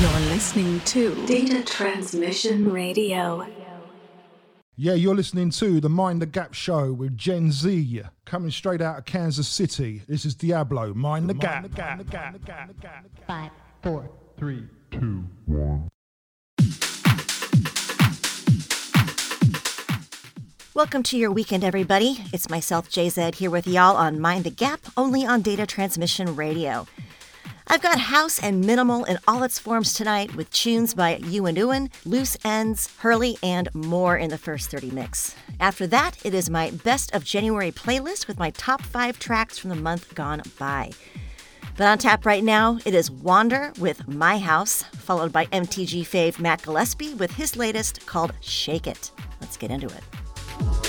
You're listening to Data Transmission Radio. Yeah, you're listening to the Mind the Gap show with Gen Z, coming straight out of Kansas City. This is Diablo, Mind the Gap. Five, four, Three, two, one. Welcome to your weekend, everybody. It's myself, JZ, here with y'all on Mind the Gap, only on Data Transmission Radio. I've got house and minimal in all its forms tonight with tunes by Ewan Ewan, Lose Endz, Hurlee, and more in the first 30 mix. After that, it is my best of January playlist with my top five tracks from the month gone by. But on tap right now, it is WAND7R with My House, followed by MTG fave Matt Gillespie with his latest called Shake It. Let's get into it.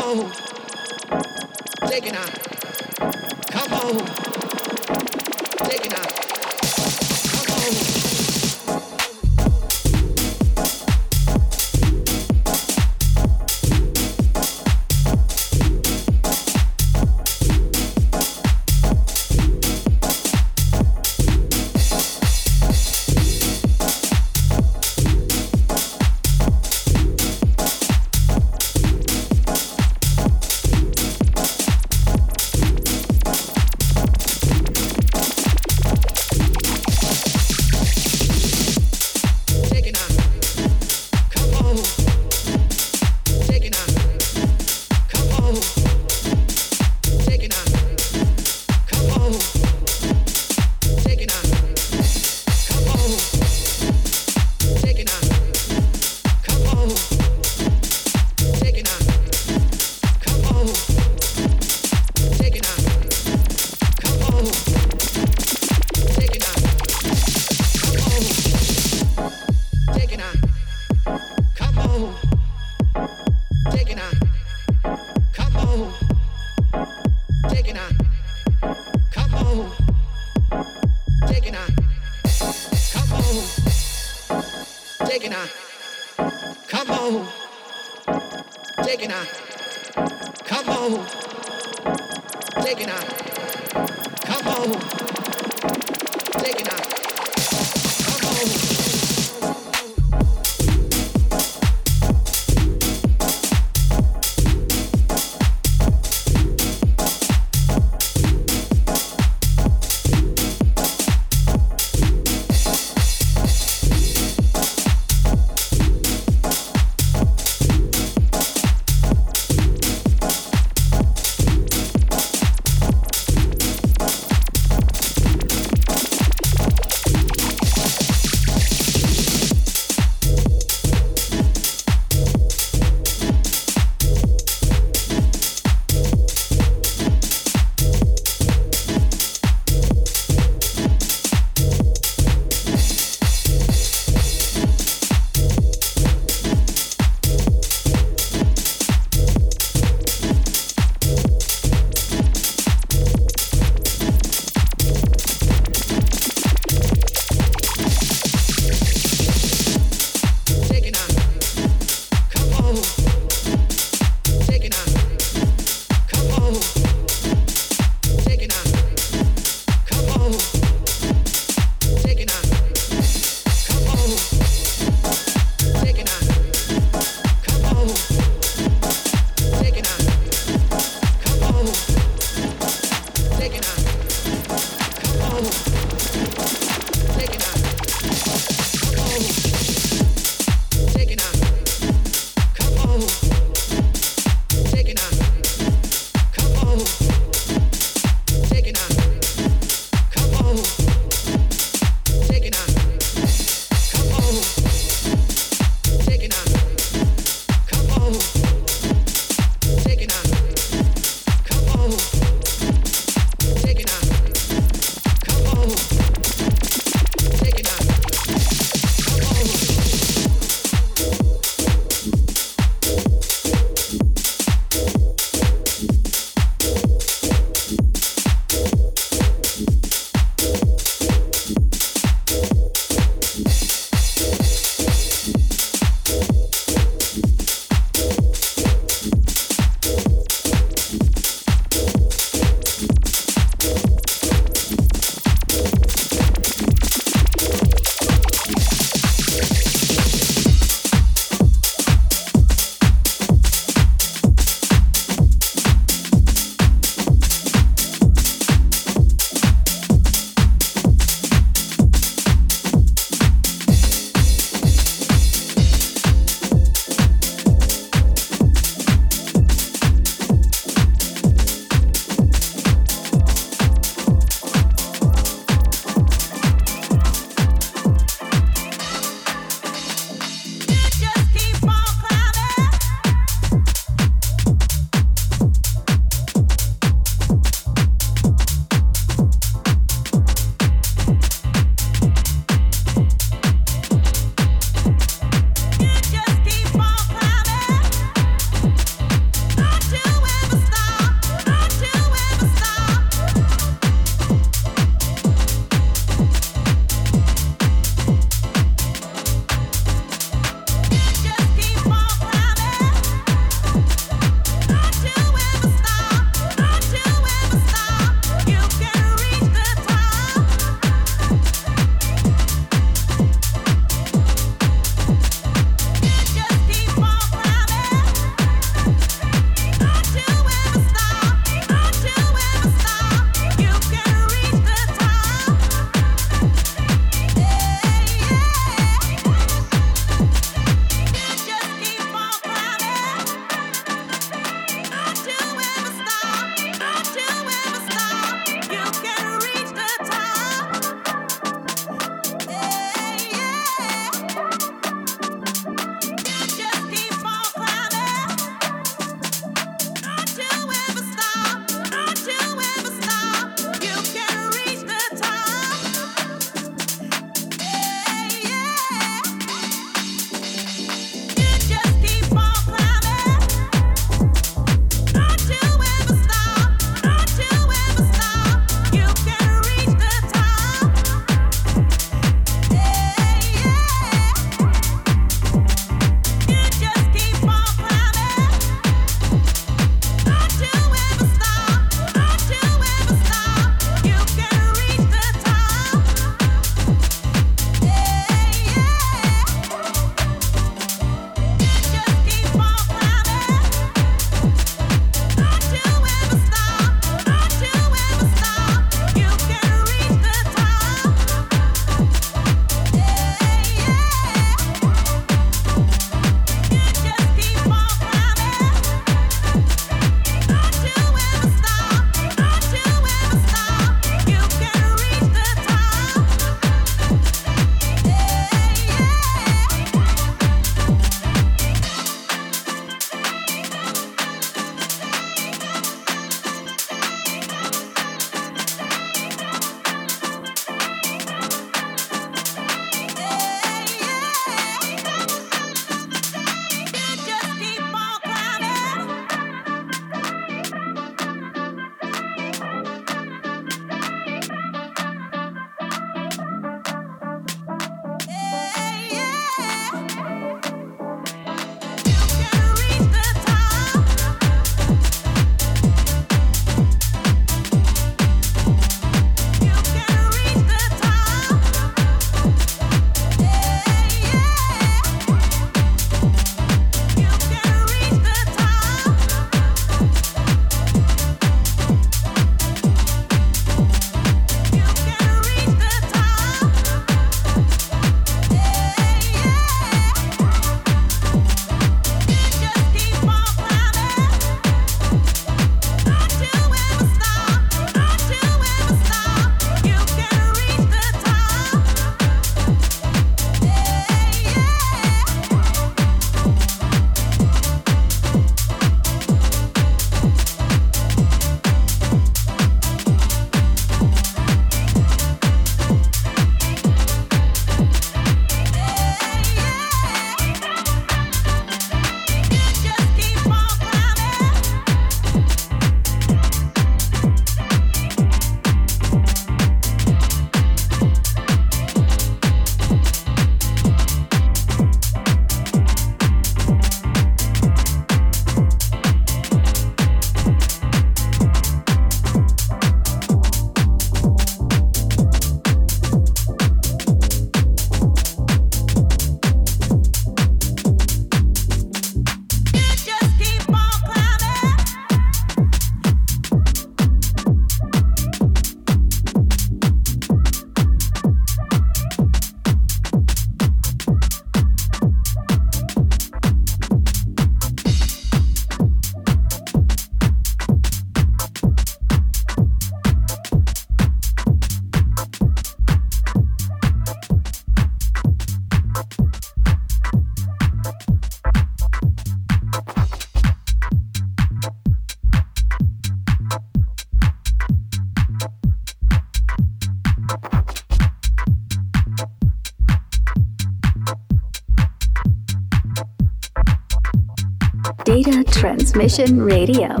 Transmission Radio.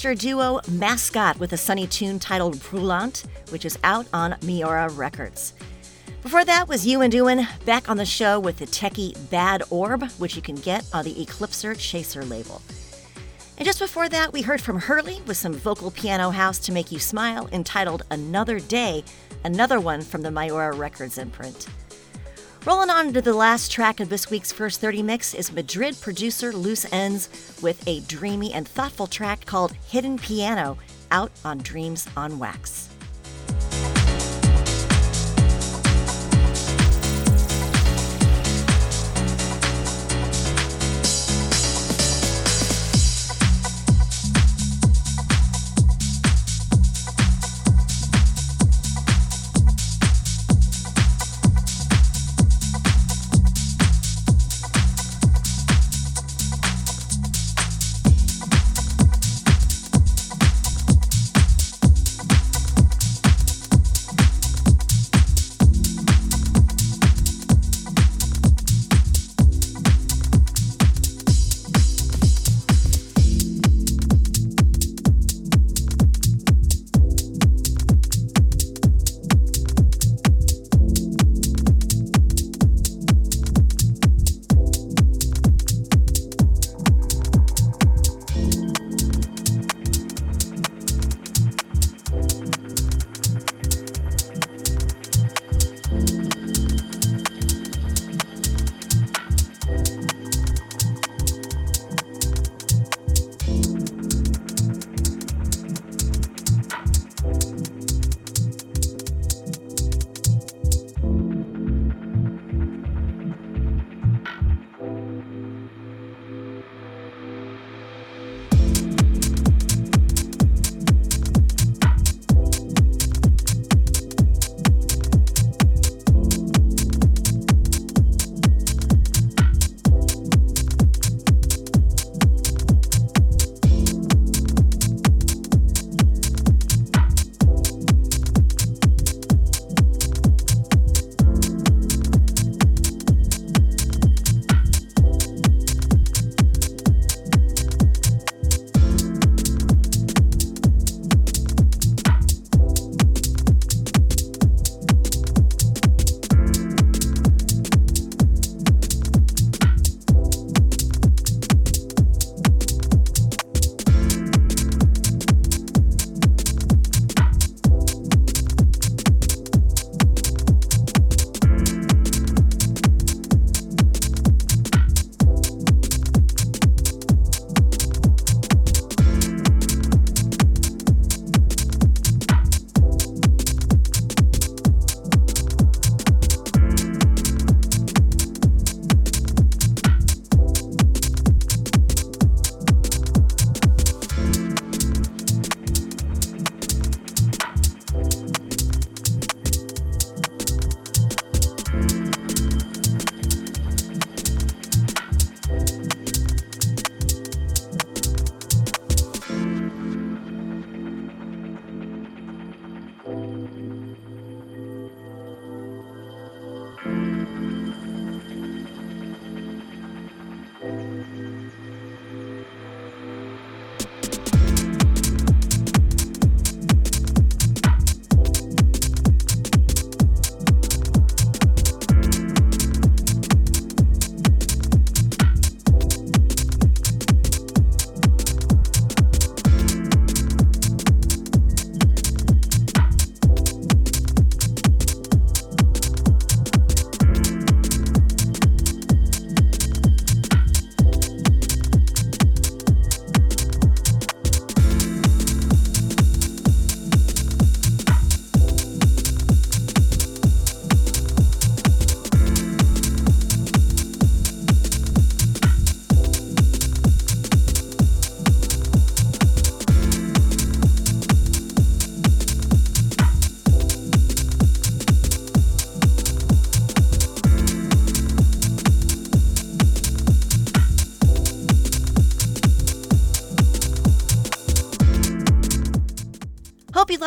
Duo Mascott with a sunny tune titled Brûlante, which is out on Miura Records. Before that was Youandewan back on the show with the techie Bad Orb, which you can get on the Eclipser Chaser label. And just before that, we heard from Hurlee with some vocal piano house to make you smile entitled Another Day, another one from the Miura Records imprint. Rolling on to the last track of this week's First 30 mix is Madrid producer Lose Endz with a dreamy and thoughtful track called Hidden Piano out on Dreams on Wax.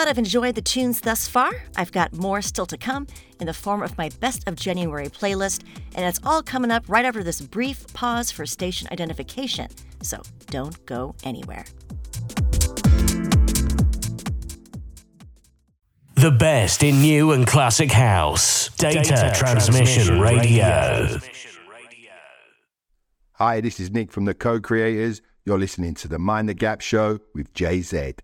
glad I've enjoyed the tunes thus far. I've got more still to come in the form of my Best of January playlist, and it's all coming up right after this brief pause for station identification. So don't go anywhere. The best in new and classic house. Data, Data transmission, transmission, radio. radio. Hi, this is Nick from the co creators. You're listening to the Mind the Gap show with JZ.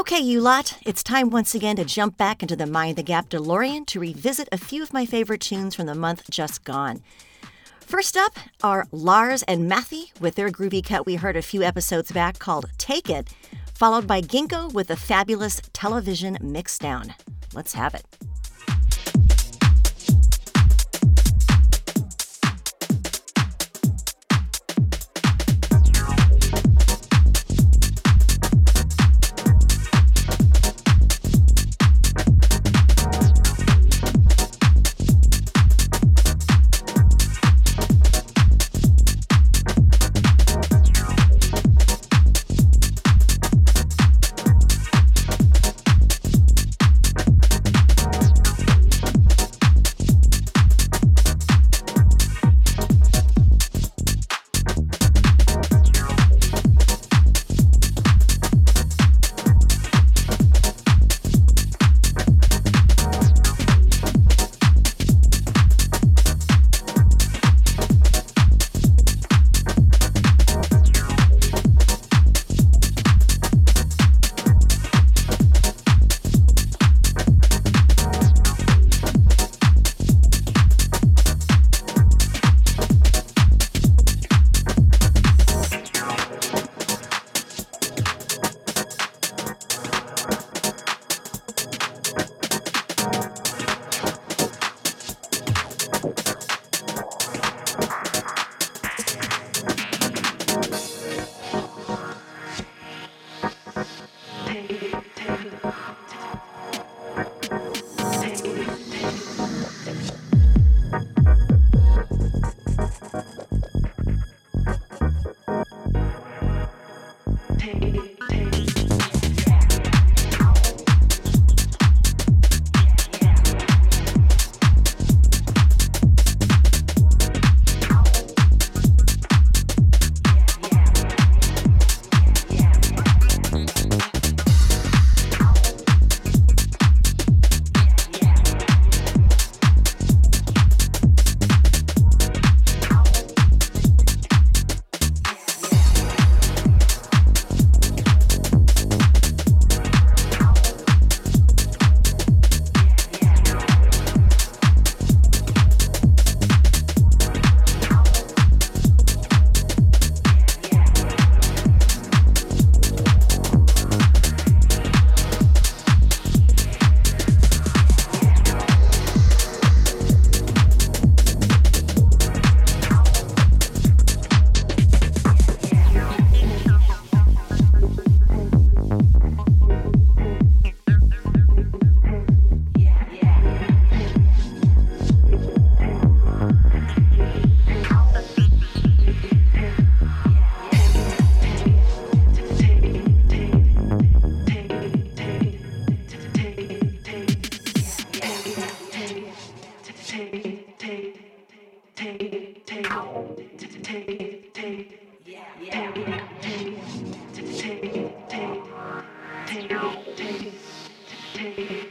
Okay, you lot, it's time once again to jump back into the Mind the Gap DeLorean to revisit a few of my favorite tunes from the month just gone. First up are L.a.r.s. and Mathii with their groovy cut we heard a few episodes back called Take It, followed by Ginko with the fabulous television mixdown. Let's have it. take, take, take, take, take, yeah, yeah, take, take, take, take, take, take, take.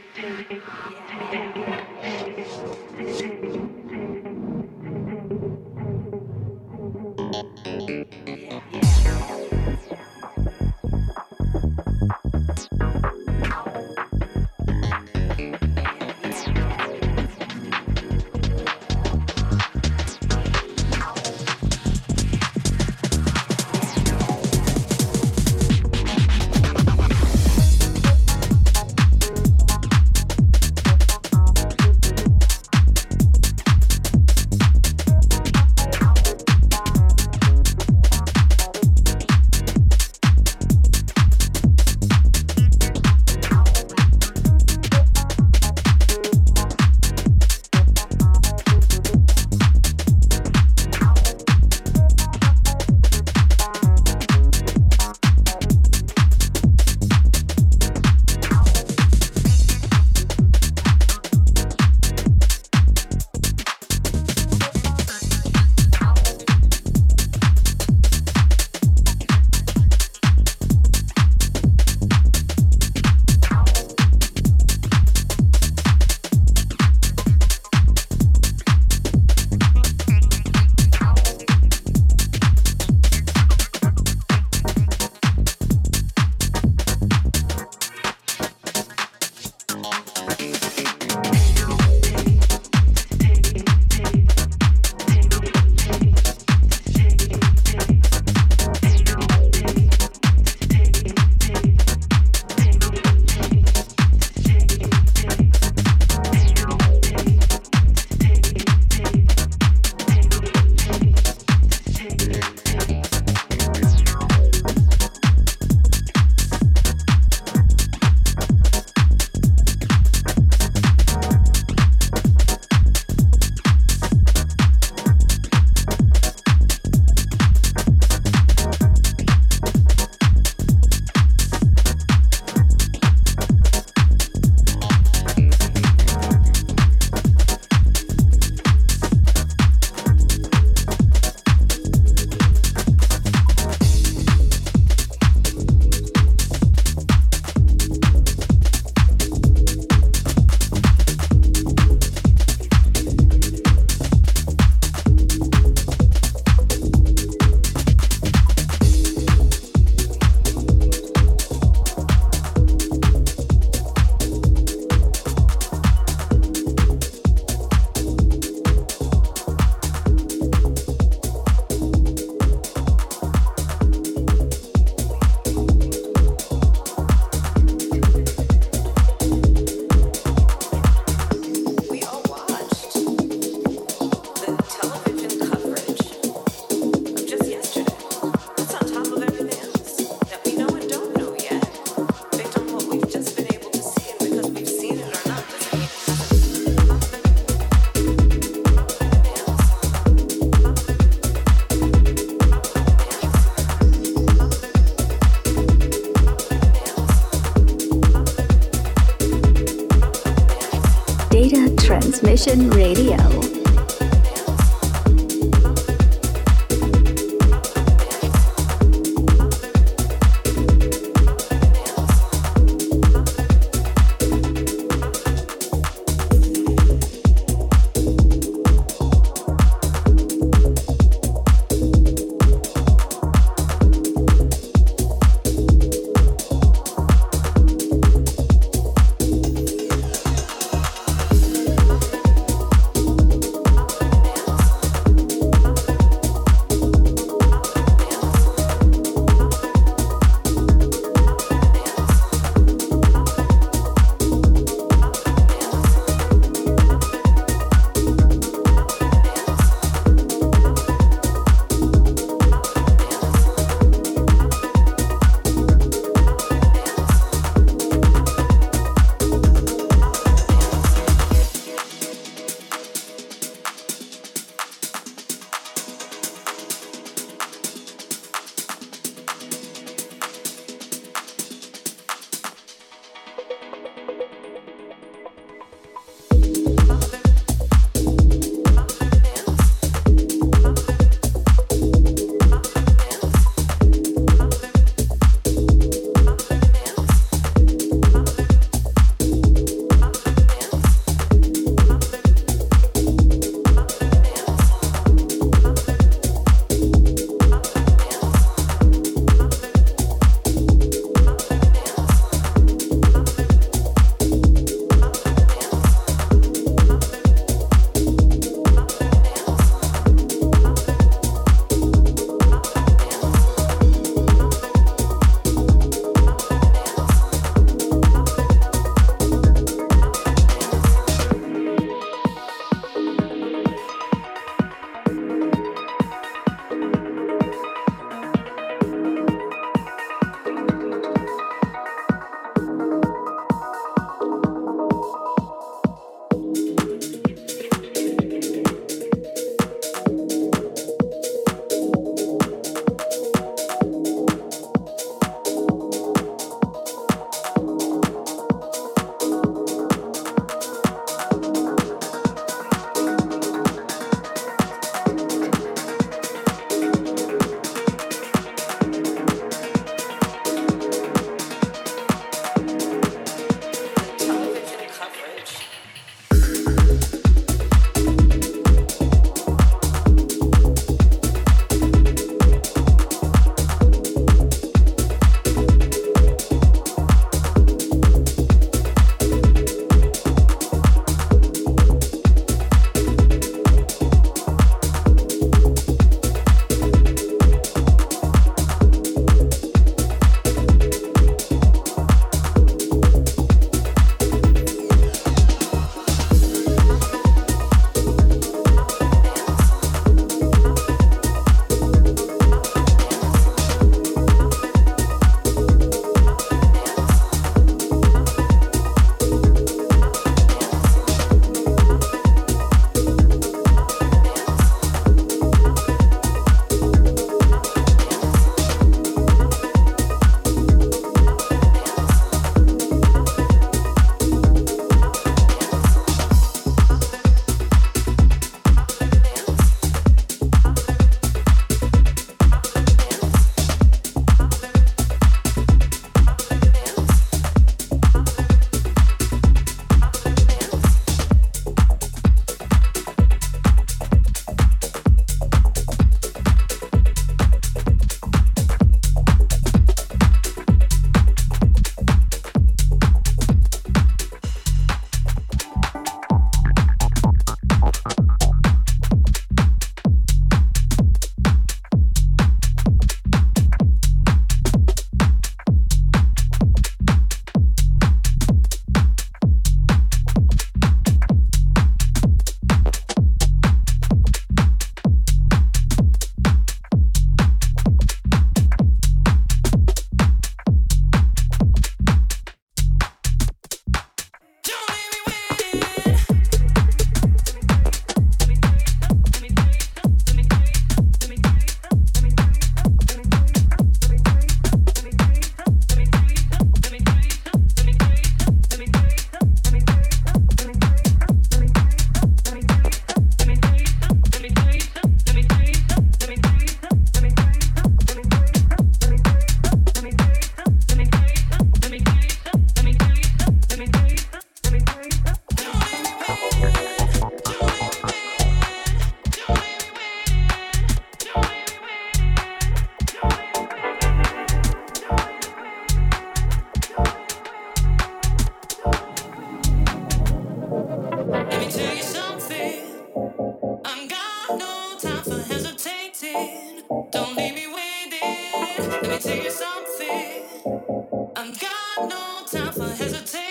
No time for hesitating.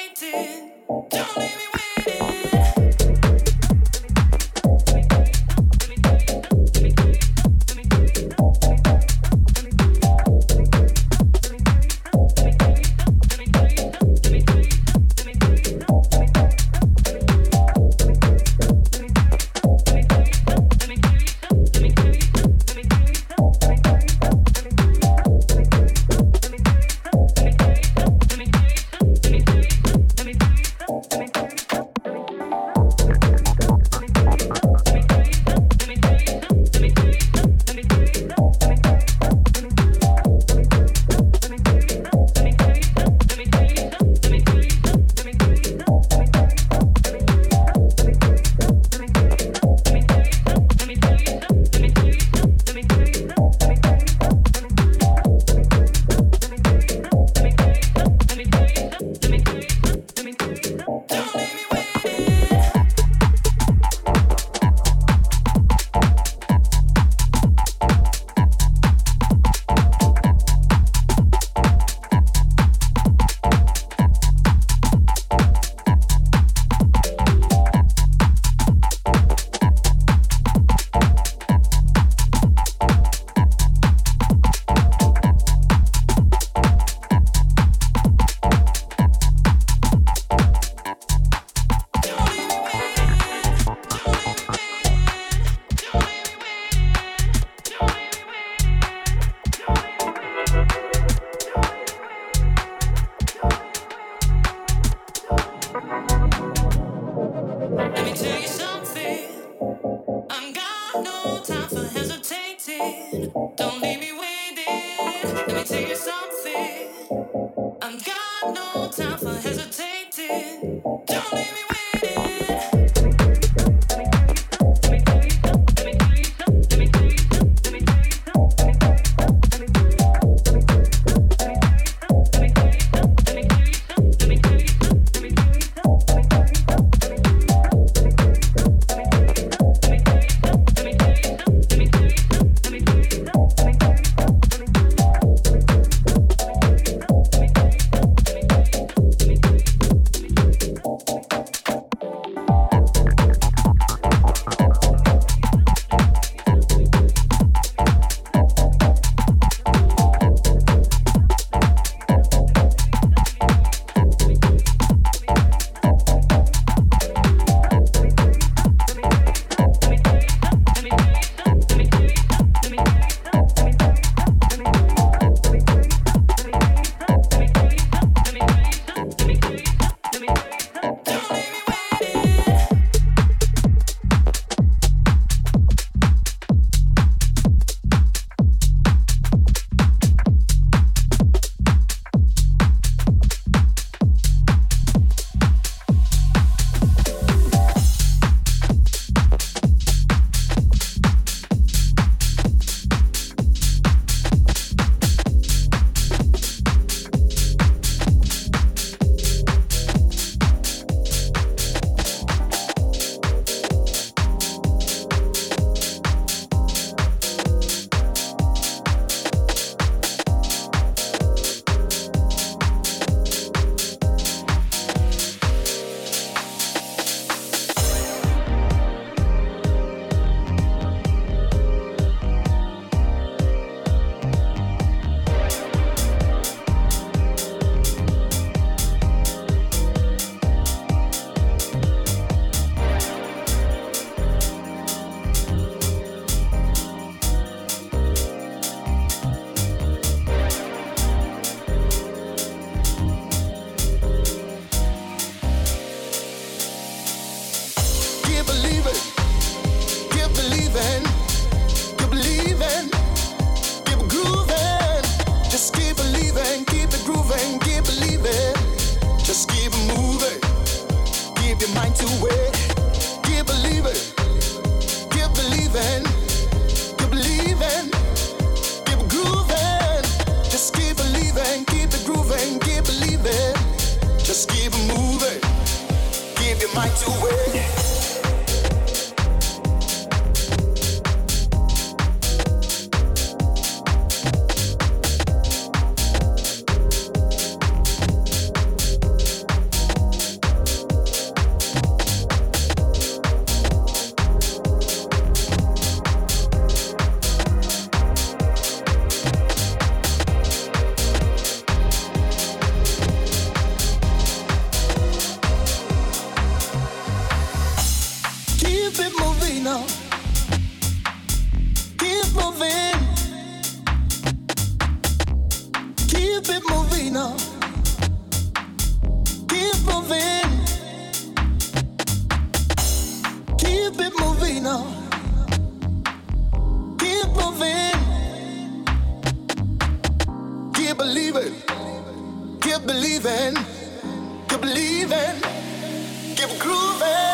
Time believing. Keep believing. Keep believing. Keep grooving.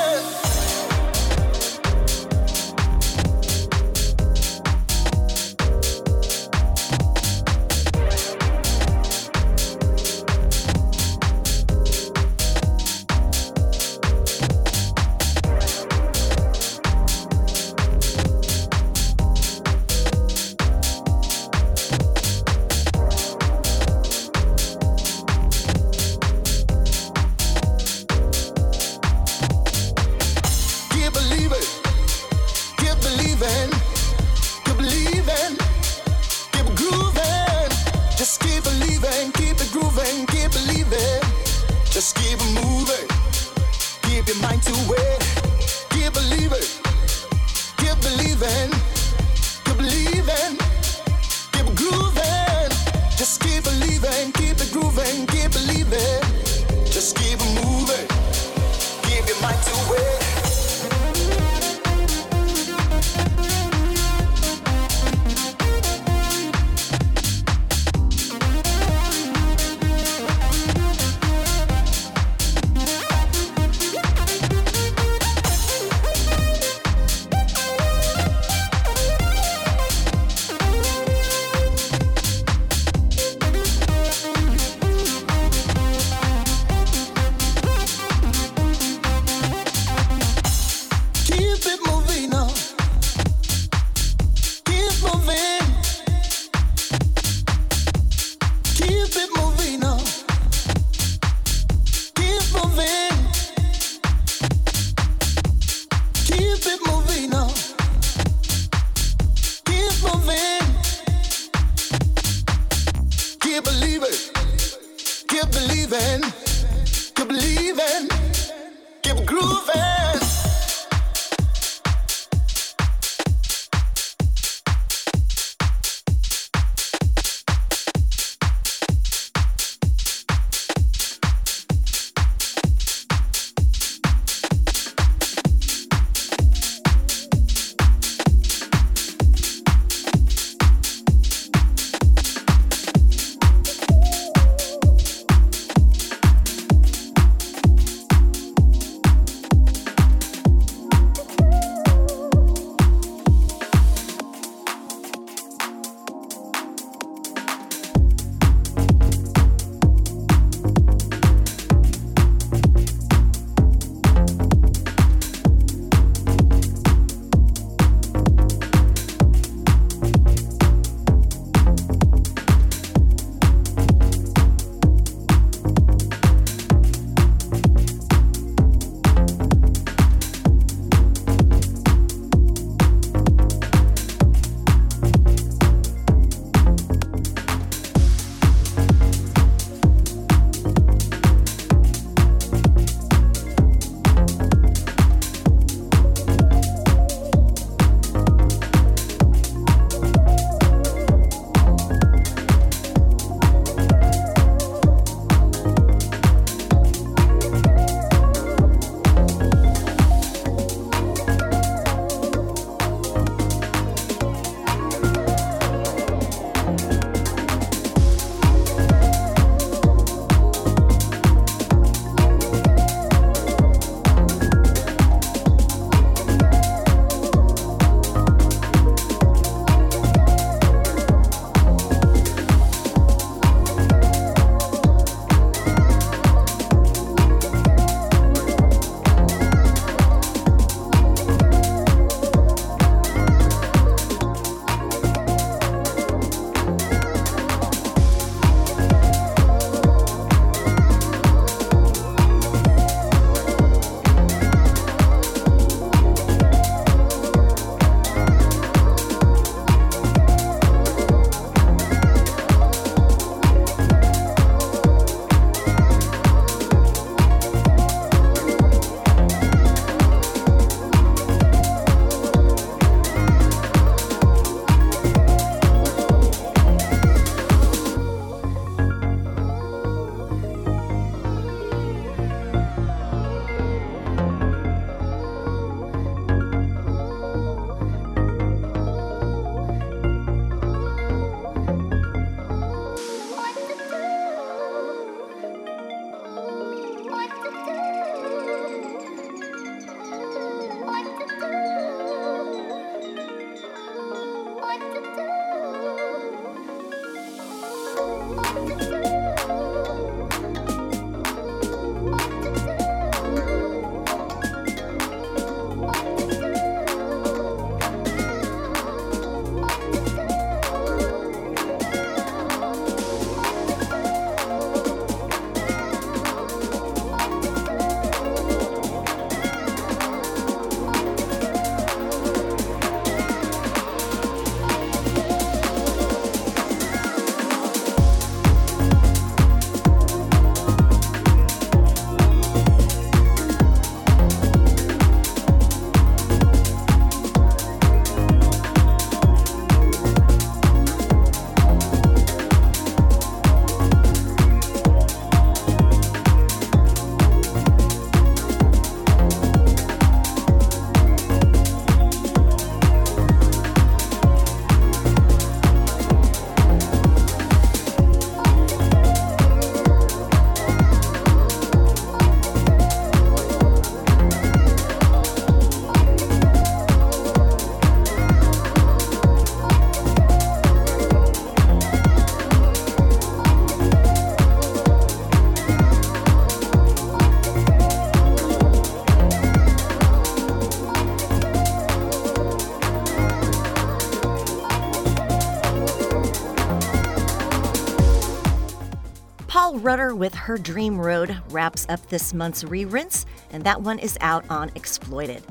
With Her Dream World wraps up this month's re and that one is out on Exploited.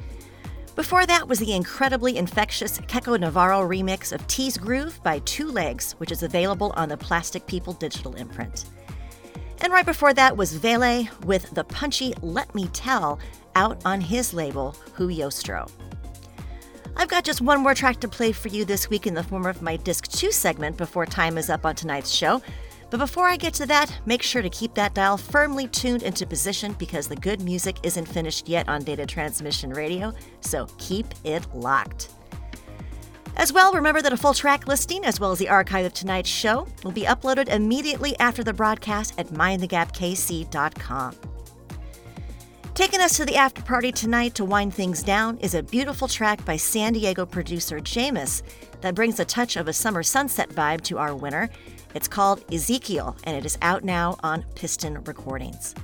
Before that was the incredibly infectious Kekko Navarro remix of T's Groove by Twolegs, which is available on the Plastik People digital imprint. And right before that was Vele with the punchy Let Me Tell out on his label, Whoyostro. I've got just one more track to play for you this week in the form of my Disc 2 segment before time is up on tonight's show. But before I get to that, make sure to keep that dial firmly tuned into position because the good music isn't finished yet on Data Transmission Radio, so keep it locked. As well, remember that a full track listing, as well as the archive of tonight's show, will be uploaded immediately after the broadcast at mindthegapkc.com. Taking us to the after party tonight to wind things down is a beautiful track by San Diego producer Jaemus that brings a touch of a summer sunset vibe to our winter. It's called Ezekiel, and it is out now on Piston Recordings.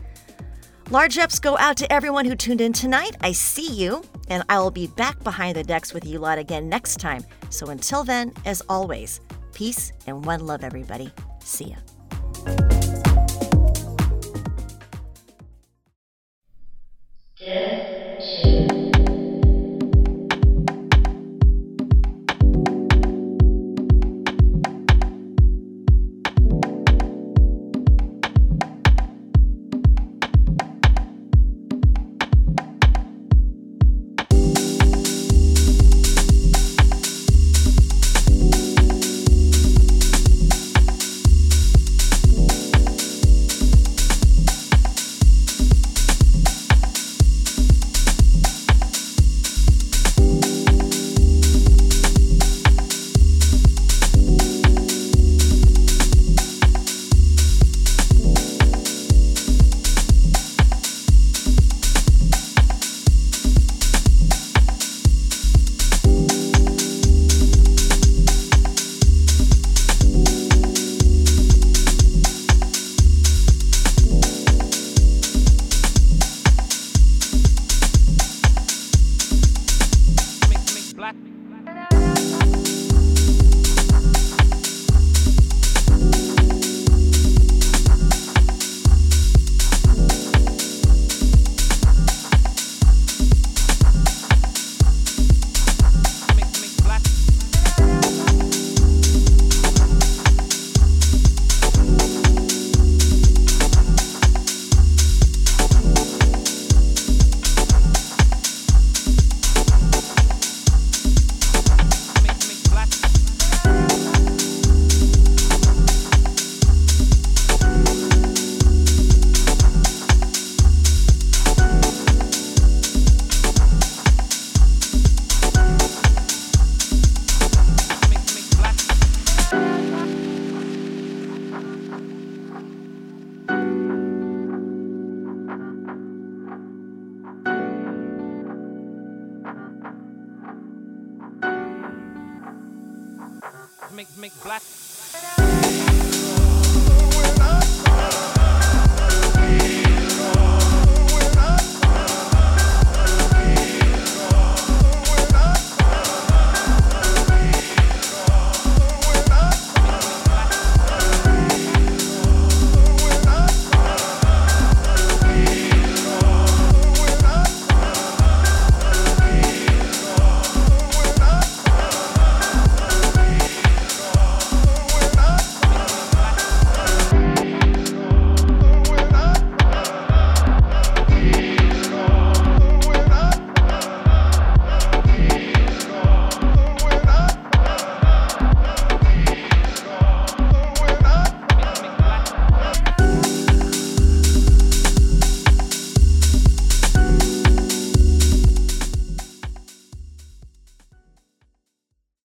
Large ups go out to everyone who tuned in tonight. I see you, and I will be back behind the decks with you lot again next time. So until then, as always, peace and one love, everybody. See ya. Make